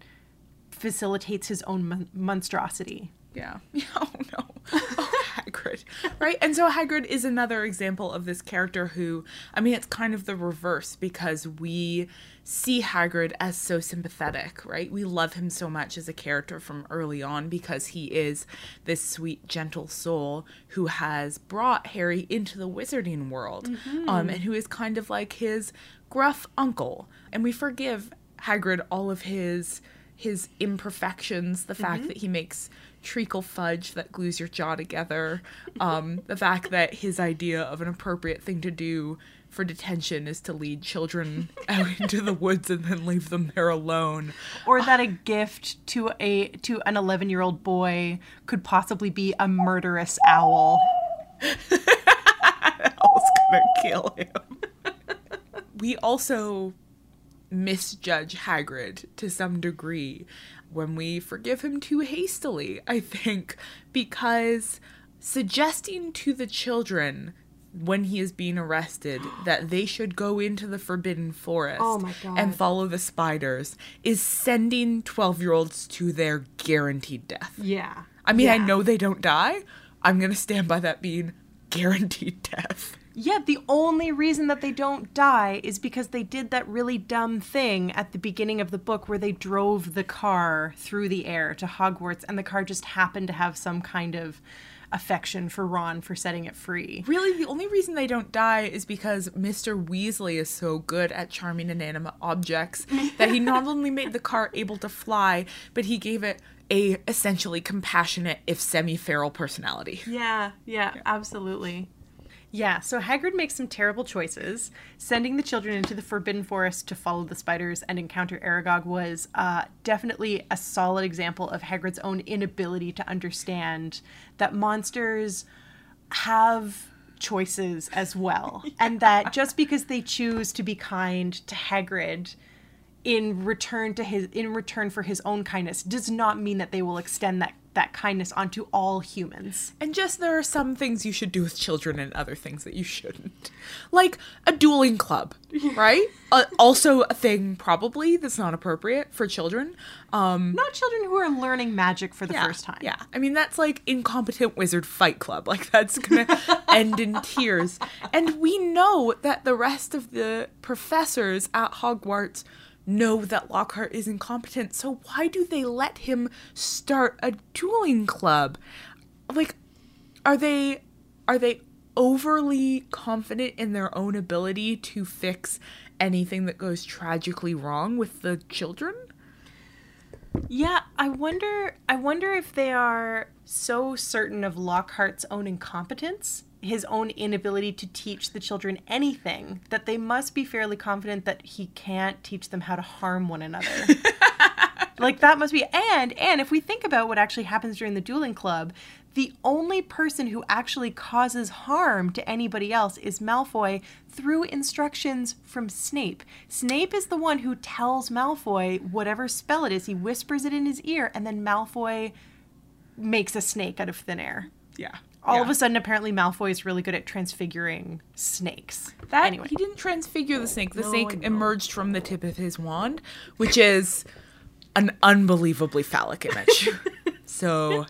facilitates his own mon- monstrosity. Yeah. Oh no. Oh, Hagrid. Right? And so Hagrid is another example of this character who, I mean, it's kind of the reverse because we see Hagrid as so sympathetic, right? We love him so much as a character from early on because he is this sweet, gentle soul who has brought Harry into the wizarding world um, and who is kind of like his gruff uncle. And we forgive Hagrid all of his his imperfections, the fact that he makes treacle fudge that glues your jaw together, um, the fact that his idea of an appropriate thing to do for detention is to lead children out into the woods and then leave them there alone. Or that a gift to a to an 11-year-old boy could possibly be a murderous owl. Owl's gonna kill him. we also misjudge Hagrid to some degree when we forgive him too hastily, I think, because suggesting to the children when he is being arrested that they should go into the forbidden forest Oh and follow the spiders is sending 12 year olds to their guaranteed death. Yeah. I mean, I know they don't die. I'm going to stand by that being guaranteed death. Yeah, the only reason that they don't die is because they did that really dumb thing at the beginning of the book where they drove the car through the air to Hogwarts and the car just happened to have some kind of affection for Ron for setting it free. Really, the only reason they don't die is because Mr. Weasley is so good at charming inanimate objects that he not only made the car able to fly, but he gave it a essentially compassionate, if semi-feral personality. Yeah, yeah, absolutely. Yeah, so Hagrid makes some terrible choices. Sending the children into the Forbidden Forest to follow the spiders and encounter Aragog was uh, definitely a solid example of Hagrid's own inability to understand that monsters have choices as well. And that just because they choose to be kind to Hagrid in return to his in return for his own kindness does not mean that they will extend that that kindness onto all humans. And just there are some things you should do with children and other things that you shouldn't. Like a dueling club, right? uh, also a thing probably that's not appropriate for children. Um Not children who are learning magic for the yeah, first time. Yeah. I mean that's like incompetent wizard fight club. Like that's going to end in tears. And we know that the rest of the professors at Hogwarts know that Lockhart is incompetent. So why do they let him start a dueling club? Like are they are they overly confident in their own ability to fix anything that goes tragically wrong with the children? Yeah, I wonder I wonder if they are so certain of Lockhart's own incompetence, his own inability to teach the children anything, that they must be fairly confident that he can't teach them how to harm one another. like that must be and and if we think about what actually happens during the dueling club, the only person who actually causes harm to anybody else is Malfoy through instructions from Snape. Snape is the one who tells Malfoy whatever spell it is. He whispers it in his ear, and then Malfoy makes a snake out of thin air. Yeah. All of a sudden, apparently, Malfoy is really good at transfiguring snakes. That anyway, he didn't transfigure the snake. The No, snake emerged from the tip of his wand, which is an unbelievably phallic image. so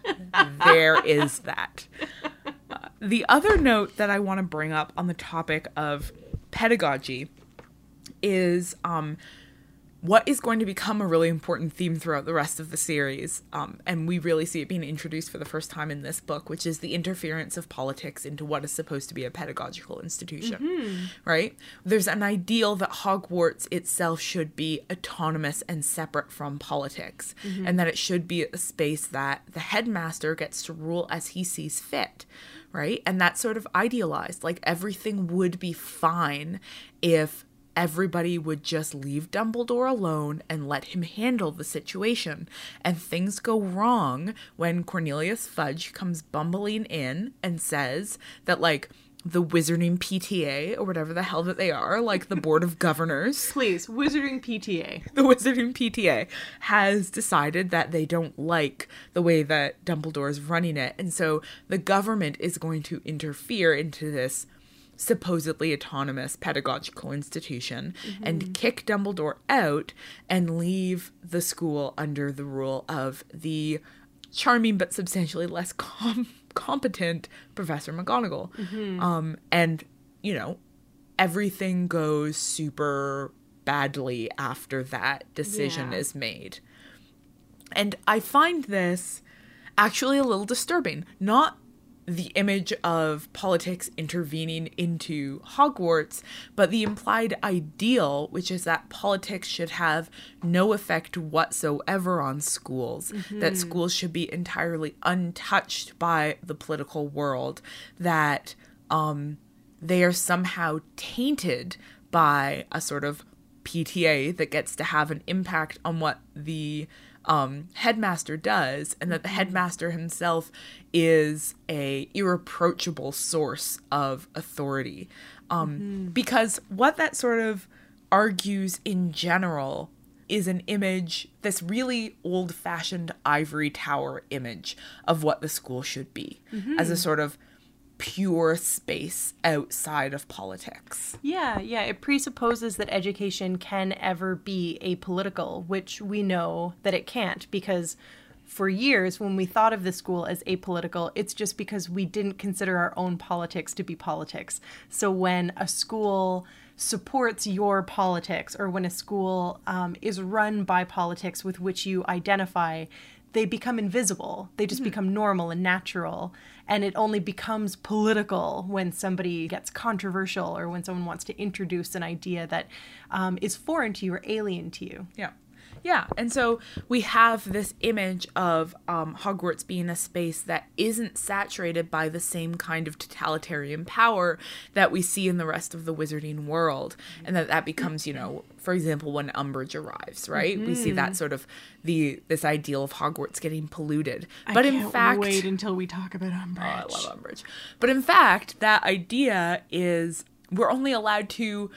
there is that. Uh, the other note that I want to bring up on the topic of pedagogy is um, what is going to become a really important theme throughout the rest of the series. Um, and we really see it being introduced for the first time in this book, which is the interference of politics into what is supposed to be a pedagogical institution. Right? There's an ideal that Hogwarts itself should be autonomous and separate from politics, and that it should be a space that the headmaster gets to rule as he sees fit right? And that's sort of idealized. Like everything would be fine if everybody would just leave Dumbledore alone and let him handle the situation. And things go wrong when Cornelius Fudge comes bumbling in and says that, like, the Wizarding PTA or whatever the hell that they are, like the Board of Governors, please, Wizarding PTA. the Wizarding PTA has decided that they don't like the way that Dumbledore is running it. And so the government is going to interfere into this supposedly autonomous pedagogical institution and kick Dumbledore out and leave the school under the rule of the charming but substantially less com- competent Professor McGonagall. Um, and, you know, everything goes super badly after that decision Yeah. is made. And I find this actually a little disturbing. Not the image of politics intervening into Hogwarts, but the implied ideal, which is that politics should have no effect whatsoever on schools, that schools should be entirely untouched by the political world, that um, they are somehow tainted by a sort of PTA that gets to have an impact on what the um, headmaster does, and that the headmaster himself is a irreproachable source of authority. Um, Because what that sort of argues in general is an image, this really old fashioned ivory tower image of what the school should be, as a sort of pure space outside of politics. Yeah, yeah. It presupposes that education can ever be apolitical, which we know that it can't because for years, when we thought of the school as apolitical, it's just because we didn't consider our own politics to be politics. So when a school supports your politics or when a school um, is run by politics with which you identify, they become invisible. They just become normal and natural. And it only becomes political when somebody gets controversial or when someone wants to introduce an idea that um, is foreign to you or alien to you. Yeah. Yeah, and so we have this image of um, Hogwarts being a space that isn't saturated by the same kind of totalitarian power that we see in the rest of the wizarding world, and that that becomes, you know, for example, when Umbridge arrives, right? We see that mm-hmm. sort of the this ideal of Hogwarts getting polluted, but in fact, wait until we talk about oh, Umbridge. I love Umbridge. But in fact, that idea is we're only allowed to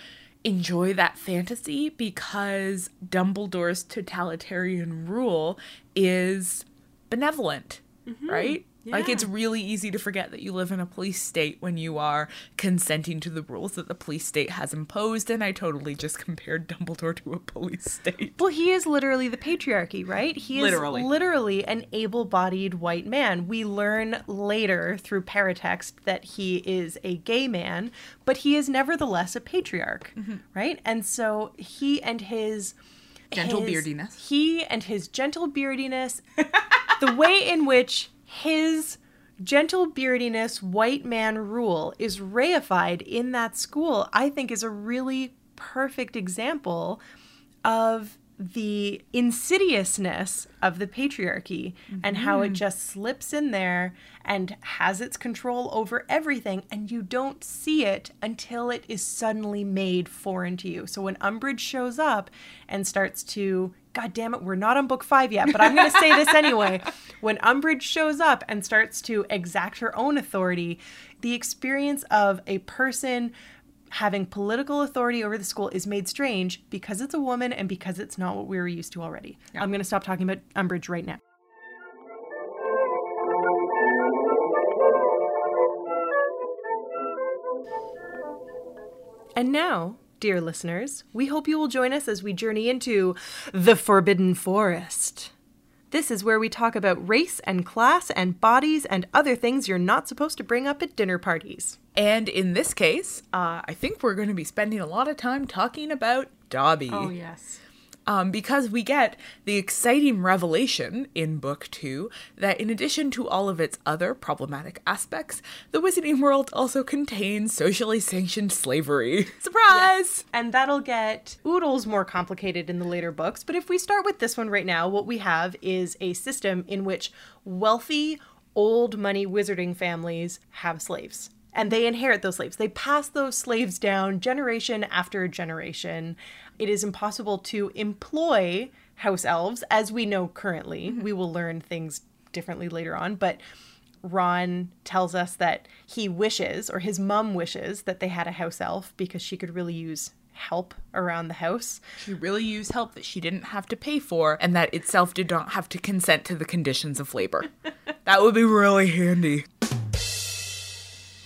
enjoy that fantasy because Dumbledore's totalitarian rule is benevolent, mm-hmm. right? Like it's really easy to forget that you live in a police state when you are consenting to the rules that the police state has imposed, and I totally just compared Dumbledore to a police state. Well, he is literally the patriarchy, right? He is Literally. literally an able-bodied white man. We learn later through paratext that he is a gay man, but he is nevertheless a patriarch, mm-hmm. right? And so he and his Gentle his- beardiness. He and his gentle beardiness, the way in which his gentle beardiness white man rule is reified in that school, I think is a really perfect example of the insidiousness of the patriarchy and how it mm-hmm. just slips in there and has its control over everything and you don't see it until it is suddenly made foreign to you. So when Umbridge shows up and starts to God damn it, we're not on book five yet, but I'm going to say this anyway. When Umbridge shows up and starts to exact her own authority, the experience of a person having political authority over the school is made strange because it's a woman and because it's not what we were used to already. I'm going to stop talking about Umbridge right now. And now, dear listeners, we hope you will join us as we journey into the Forbidden Forest. This is where we talk about race and class and bodies and other things you're not supposed to bring up at dinner parties. And in this case, uh, I think we're going to be spending a lot of time talking about Dobby. Oh, yes. Um, because we get the exciting revelation in book two that in addition to all of its other problematic aspects, the Wizarding World also contains socially sanctioned slavery. Surprise! And that'll get oodles more complicated in the later books. But if we start with this one right now, what we have is a system in which wealthy, old money wizarding families have slaves. And they inherit those slaves. They pass those slaves down generation after generation. It is impossible to employ house elves as we know currently. Mm-hmm. We will learn things differently later on, but Ron tells us that he wishes, or his mom wishes, that they had a house elf because she could really use help around the house. She really used help that she didn't have to pay for, and that itself did not have to consent to the conditions of labor. that would be really handy.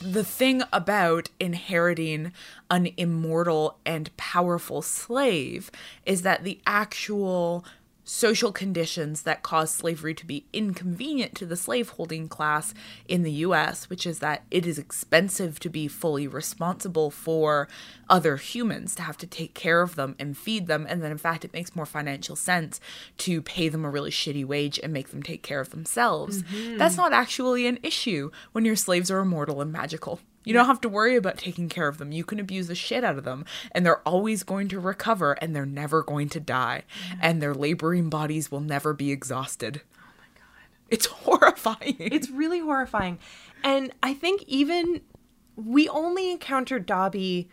The thing about inheriting an immortal and powerful slave is that the actual social conditions that cause slavery to be inconvenient to the slaveholding class in the US, which is that it is expensive to be fully responsible for other humans, to have to take care of them and feed them. And then, in fact, it makes more financial sense to pay them a really shitty wage and make them take care of themselves. Mm-hmm. That's not actually an issue when your slaves are immortal and magical. You don't have to worry about taking care of them. You can abuse the shit out of them, and they're always going to recover, and they're never going to die, and their laboring bodies will never be exhausted. Oh my god. It's horrifying. It's really horrifying. And I think even we only encounter Dobby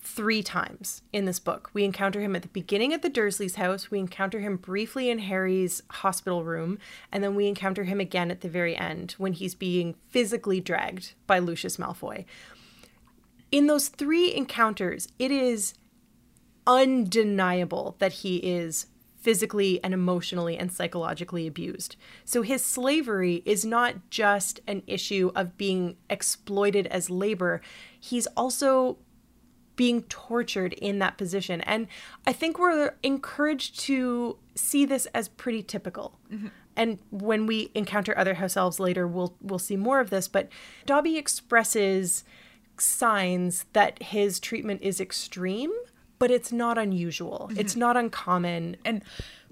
three times in this book. We encounter him at the beginning at the Dursleys' house, we encounter him briefly in Harry's hospital room, and then we encounter him again at the very end when he's being physically dragged by Lucius Malfoy. In those three encounters, it is undeniable that he is physically and emotionally and psychologically abused. So his slavery is not just an issue of being exploited as labor, he's also being tortured in that position. And I think we're encouraged to see this as pretty typical. Mm-hmm. And when we encounter other house elves later, we'll we'll see more of this. But Dobby expresses signs that his treatment is extreme, but it's not unusual. It's mm-hmm. not uncommon. and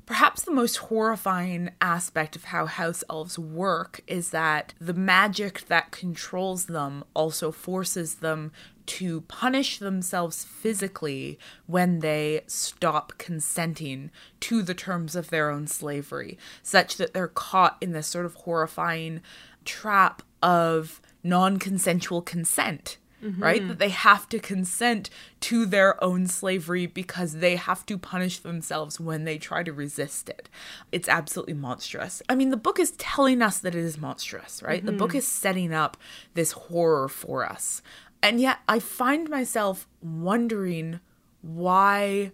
Perhaps the most horrifying aspect of how house elves work is that the magic that controls them also forces them to punish themselves physically when they stop consenting to the terms of their own slavery, such that they're caught in this sort of horrifying trap of non consensual consent. Right? Mm-hmm. That they have to consent to their own slavery because they have to punish themselves when they try to resist it. It's absolutely monstrous. I mean, the book is telling us that it is monstrous, right? The book mm-hmm. is setting up this horror for us. And yet I find myself wondering why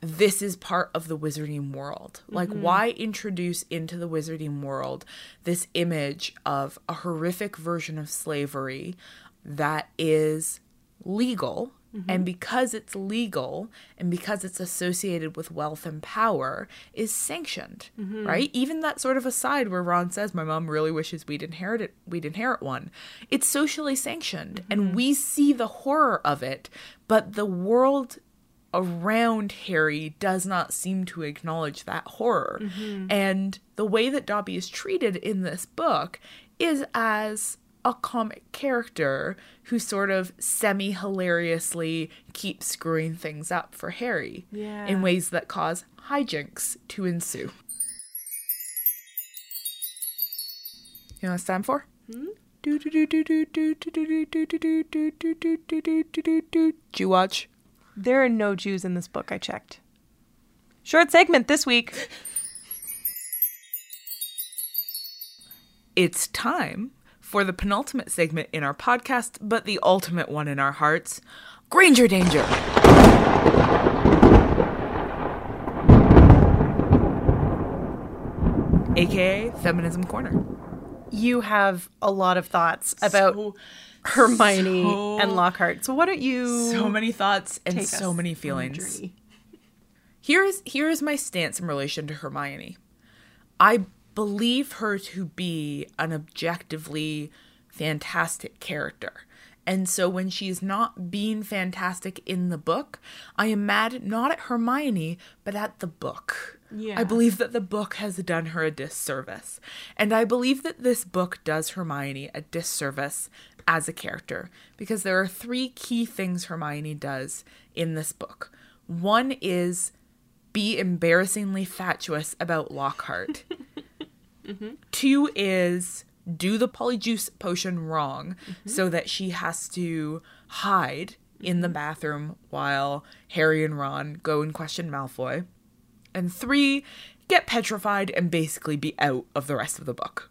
this is part of the wizarding world. Like, mm-hmm. why introduce into the wizarding world this image of a horrific version of slavery that is legal? Mm-hmm. And because it's legal and because it's associated with wealth and power, is sanctioned, mm-hmm. right? Even that sort of aside where Ron says, "My mom really wishes we'd inherit it, we'd inherit one." It's socially sanctioned, and mm-hmm. we see the horror of it, but the world around Harry does not seem to acknowledge that horror. And the way that Dobby is treated in this book is as a comic character who sort of semi hilariously keeps screwing things up for Harry Yeah. in ways that cause hijinks to ensue. You know what it's time for? Did you watch? There are no Jews in this book, I checked. Short segment this week. It's time for the penultimate segment in our podcast, but the ultimate one in our hearts Granger Danger. AKA Feminism Corner. You have a lot of thoughts about So- Hermione so- and Lockhart. So why don't you So many thoughts and so many feelings. Here is here is my stance in relation to Hermione. I believe her to be an objectively fantastic character. And so when she's not being fantastic in the book, I am mad not at Hermione, but at the book. Yeah. I believe that the book has done her a disservice. And I believe that this book does Hermione a disservice as a character because there are three key things Hermione does in this book. One is be embarrassingly fatuous about Lockhart. Two is do the polyjuice potion wrong so that she has to hide in the bathroom while Harry and Ron go and question Malfoy. And three, get petrified and basically be out of the rest of the book.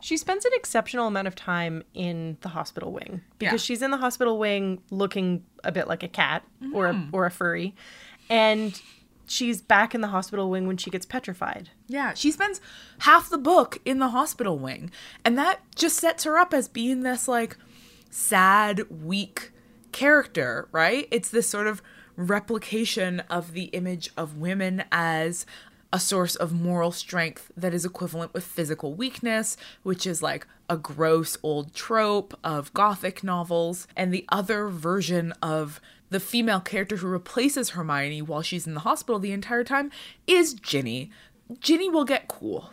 She spends an exceptional amount of time in the hospital wing because Yeah. she's in the hospital wing looking a bit like a cat or a, mm-hmm. or a furry, and she's back in the hospital wing when she gets petrified. Yeah, she spends half the book in the hospital wing. And that just sets her up as being this like sad, weak character, right? It's this sort of replication of the image of women as a source of moral strength that is equivalent with physical weakness, which is like a gross old trope of gothic novels, and the other version of the female character who replaces Hermione while she's in the hospital the entire time is Ginny. Ginny will get cool.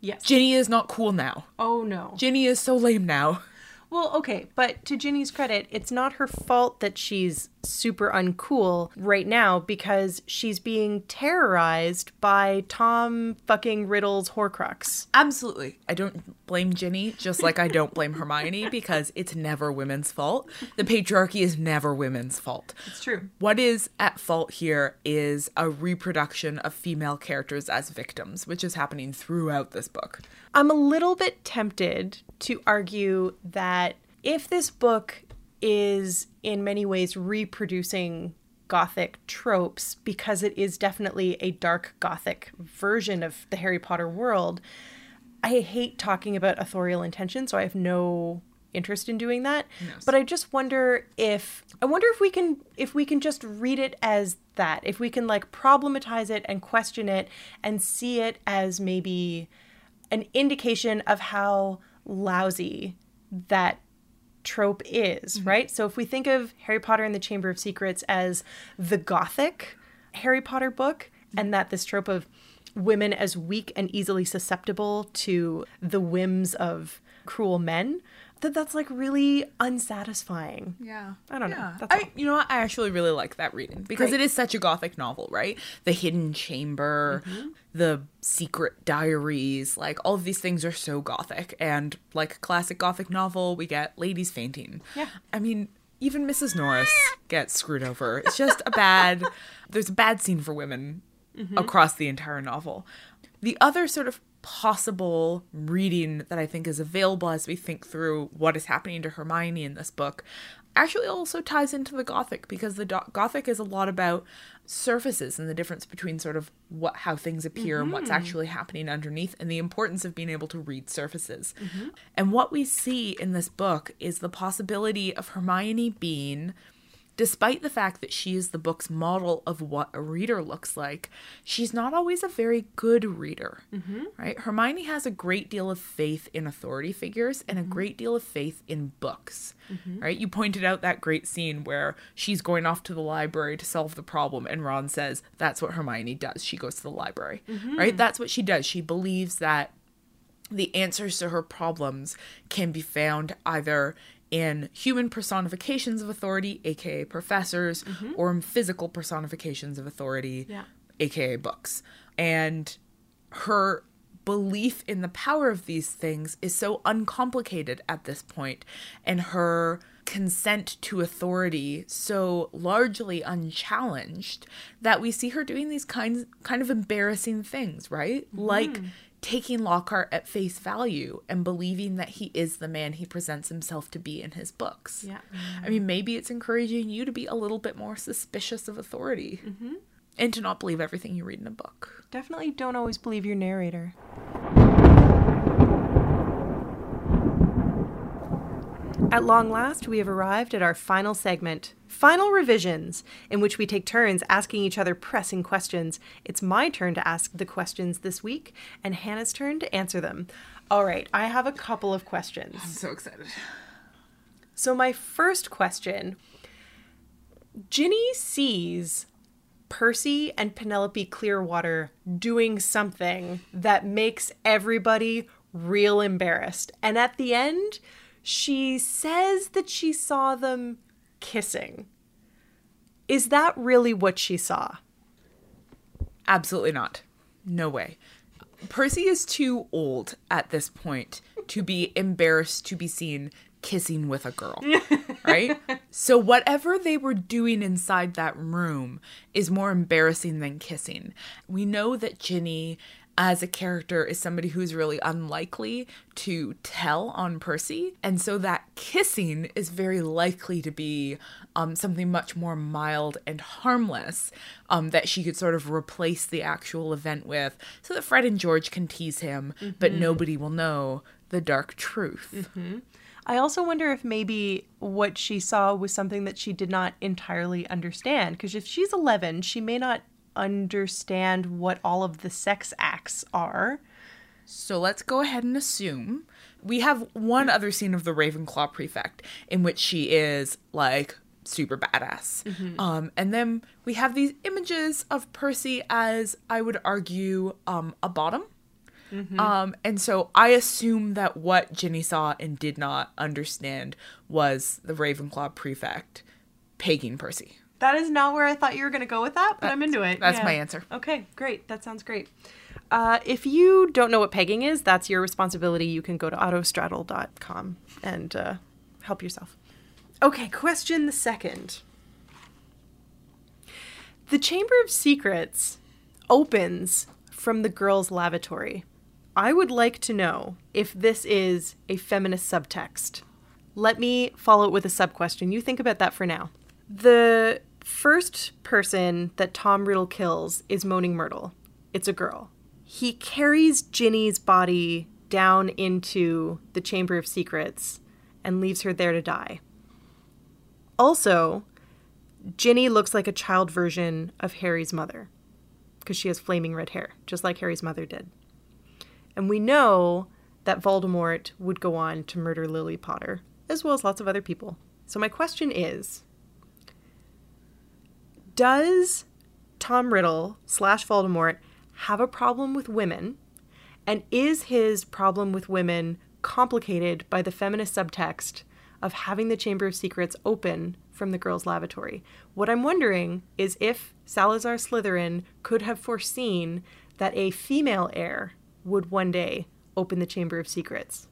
Yes. Ginny is not cool now. oh no. Ginny is so lame now. Well, okay, but to Ginny's credit, it's not her fault that she's super uncool right now because she's being terrorized by Tom fucking Riddle's Horcrux. Absolutely. I don't blame Ginny, just like I don't blame Hermione, because it's never women's fault. The patriarchy is never women's fault. It's true. What is at fault here is a reproduction of female characters as victims, which is happening throughout this book. I'm a little bit tempted to argue that if this book is in many ways reproducing gothic tropes because it is definitely a dark gothic version of the Harry Potter world, I hate talking about authorial intention, so I have no interest in doing that. But I just wonder if I wonder if we can if we can just read it as that. If we can like problematize it and question it and see it as maybe an indication of how lousy that trope is, mm-hmm. right? So if we think of Harry Potter and the Chamber of Secrets as the gothic Harry Potter book mm-hmm. and that this trope of women as weak and easily susceptible to the whims of cruel men that that's like really unsatisfying. Yeah. I don't know. That's all. I, you know what? I actually really like that reading because Great. it is such a gothic novel, right? The hidden chamber, Mm-hmm. the secret diaries, like all of these things are so gothic. And like classic gothic novel, we get ladies fainting. Yeah. I mean, even Mrs. Norris gets screwed over. It's just a bad, there's a bad scene for women Mm-hmm. across the entire novel. The other sort of possible reading that I think is available as we think through what is happening to Hermione in this book actually also ties into the Gothic because the do- Gothic is a lot about surfaces and the difference between sort of what how things appear and what's mm-hmm. actually happening underneath and the importance of being able to read surfaces. Mm-hmm. And what we see in this book is the possibility of Hermione being despite the fact that she is the book's model of what a reader looks like, she's not always a very good reader. Mm-hmm. Right? Hermione has a great deal of faith in authority figures and a mm-hmm. great deal of faith in books. Mm-hmm. Right? You pointed out that great scene where she's going off to the library to solve the problem, and Ron says that's what Hermione does. She goes to the library. Right? That's what she does. She believes that the answers to her problems can be found either in human personifications of authority, aka professors, mm-hmm. or in physical personifications of authority, Yeah. aka books. And her belief in the power of these things is so uncomplicated at this point, and her consent to authority so largely unchallenged that we see her doing these kinds kind of embarrassing things, right? Like mm. Taking Lockhart at face value and believing that he is the man he presents himself to be in his books. Yeah. I mean, maybe it's encouraging you to be a little bit more suspicious of authority mm-hmm. and to not believe everything you read in a book. Definitely don't always believe your narrator. At long last, we have arrived at our final segment, Final Revisions, in which we take turns asking each other pressing questions. It's my turn to ask the questions this week, and Hannah's turn to answer them. All right, I have a couple of questions. I'm so excited. So, my first question Ginny sees Percy and Penelope Clearwater doing something that makes everybody real embarrassed. And at the end, she says that she saw them kissing. Is that really what she saw? Absolutely not. No way. Percy is too old at this point to be embarrassed to be seen kissing with a girl, right? So, whatever they were doing inside that room is more embarrassing than kissing. We know that Ginny, as a character, is somebody who's really unlikely to tell on Percy. And so, that kissing is very likely to be um, something much more mild and harmless um, that she could sort of replace the actual event with so that Fred and George can tease him, but nobody will know the dark truth. I also wonder if maybe what she saw was something that she did not entirely understand. Because if she's 11, she may not understand what all of the sex acts are. So let's go ahead and assume we have one other scene of the Ravenclaw prefect in which she is like super badass. Um, and then we have these images of Percy as I would argue um, a bottom. Um, and so I assume that what Ginny saw and did not understand was the Ravenclaw prefect pegging Percy. That is not where I thought you were going to go with that, but I'm into it. that's Yeah. my answer. Okay, great. That sounds great. Uh, if you don't know what pegging is, that's your responsibility. You can go to autostraddle.com and uh, help yourself. Okay, question the second. The Chamber of Secrets opens from the girls' lavatory. I would like to know if this is a feminist subtext. Let me follow it with a sub question. You think about that for now. The first person that Tom Riddle kills is Moaning Myrtle. It's a girl. He carries Ginny's body down into the Chamber of Secrets and leaves her there to die. Also, Ginny looks like a child version of Harry's mother because she has flaming red hair, just like Harry's mother did. And we know that Voldemort would go on to murder Lily Potter, as well as lots of other people. So, my question is Does Tom Riddle slash Voldemort have a problem with women? And is his problem with women complicated by the feminist subtext of having the Chamber of Secrets open from the girls' lavatory? What I'm wondering is if Salazar Slytherin could have foreseen that a female heir would one day open the Chamber of Secrets.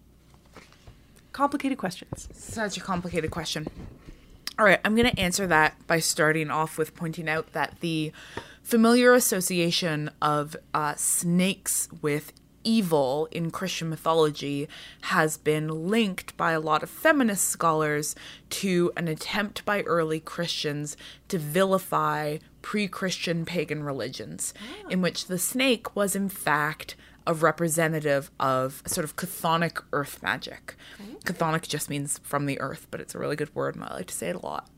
Complicated questions. Such a complicated question. All right, I'm going to answer that by starting off with pointing out that the familiar association of uh, snakes with evil in Christian mythology has been linked by a lot of feminist scholars to an attempt by early Christians to vilify pre Christian pagan religions, ah. in which the snake was, in fact, a representative of sort of chthonic earth magic. Chthonic just means from the earth, but it's a really good word and I like to say it a lot.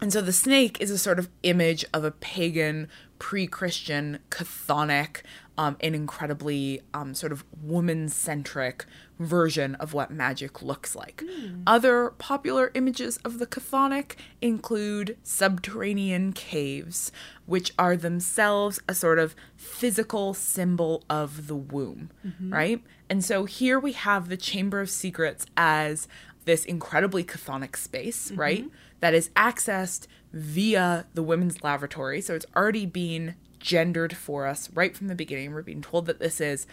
And so the snake is a sort of image of a pagan, pre Christian, chthonic, um, an incredibly um, sort of woman centric version of what magic looks like. Other popular images of the chthonic include subterranean caves, which are themselves a sort of physical symbol of the womb, right? And so here we have the Chamber of Secrets as this incredibly chthonic space, right? That is accessed via the women's lavatory. So it's already been gendered for us right from the beginning. We're being told that this is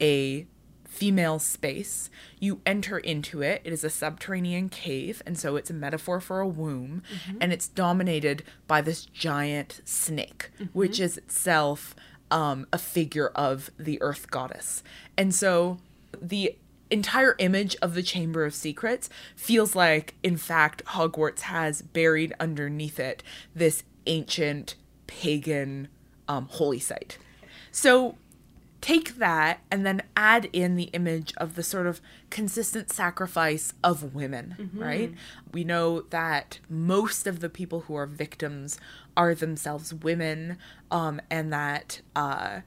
a female space. You enter into it. It is a subterranean cave, and so it's a metaphor for a womb, and it's dominated by this giant snake, which is itself um, a figure of the earth goddess. And so the entire image of the Chamber of Secrets feels like, in fact, Hogwarts has buried underneath it this ancient pagan um, holy site. So take that and then add in the image of the sort of consistent sacrifice of women, right? We know that most of the people who are victims are themselves women, um, and that uh,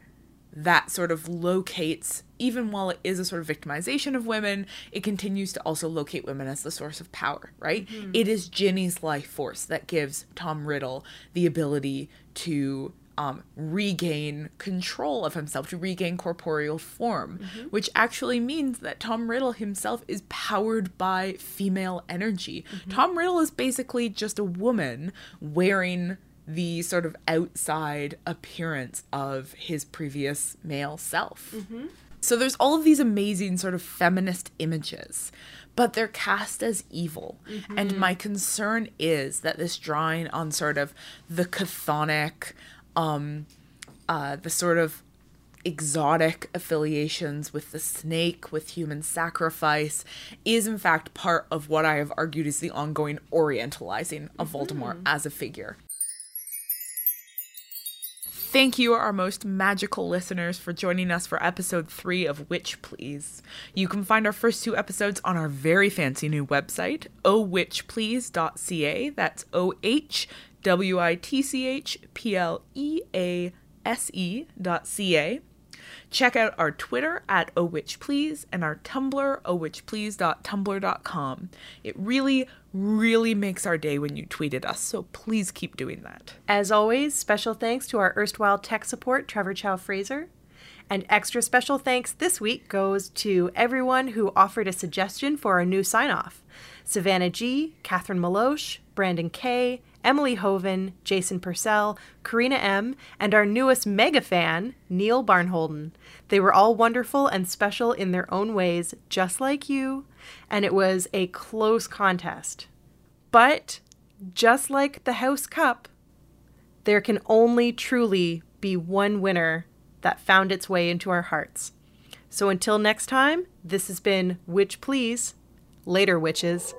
that sort of locates, even while it is a sort of victimization of women, it continues to also locate women as the source of power, right? It is Ginny's life force that gives Tom Riddle the ability to um, regain control of himself, to regain corporeal form, mm-hmm. which actually means that Tom Riddle himself is powered by female energy. Mm-hmm. Tom Riddle is basically just a woman wearing the sort of outside appearance of his previous male self. Mm-hmm. So there's all of these amazing sort of feminist images, but they're cast as evil. And my concern is that this drawing on sort of the chthonic, um, uh, the sort of exotic affiliations with the snake, with human sacrifice, is in fact part of what I have argued is the ongoing orientalizing of Voldemort as a figure. Thank you, our most magical listeners, for joining us for episode three of Witch Please. You can find our first two episodes on our very fancy new website, ohwitchplease.ca. That's O H W I T C H P L E A S E dot C A. Check out our Twitter at ohwitchplease and our Tumblr, ohwitchplease.tumblr.com. It really, really makes our day when you tweet at us, so please keep doing that. As always, special thanks to our erstwhile tech support, Trevor Chow Fraser. And extra special thanks this week goes to everyone who offered a suggestion for our new sign off Savannah G., Catherine Maloche, Brandon K., Emily Hoven, Jason Purcell, Karina M., and our newest mega fan, Neil Barnholden. They were all wonderful and special in their own ways, just like you, and it was a close contest. But just like the House Cup, there can only truly be one winner that found its way into our hearts. So until next time, this has been Witch Please. Later, witches.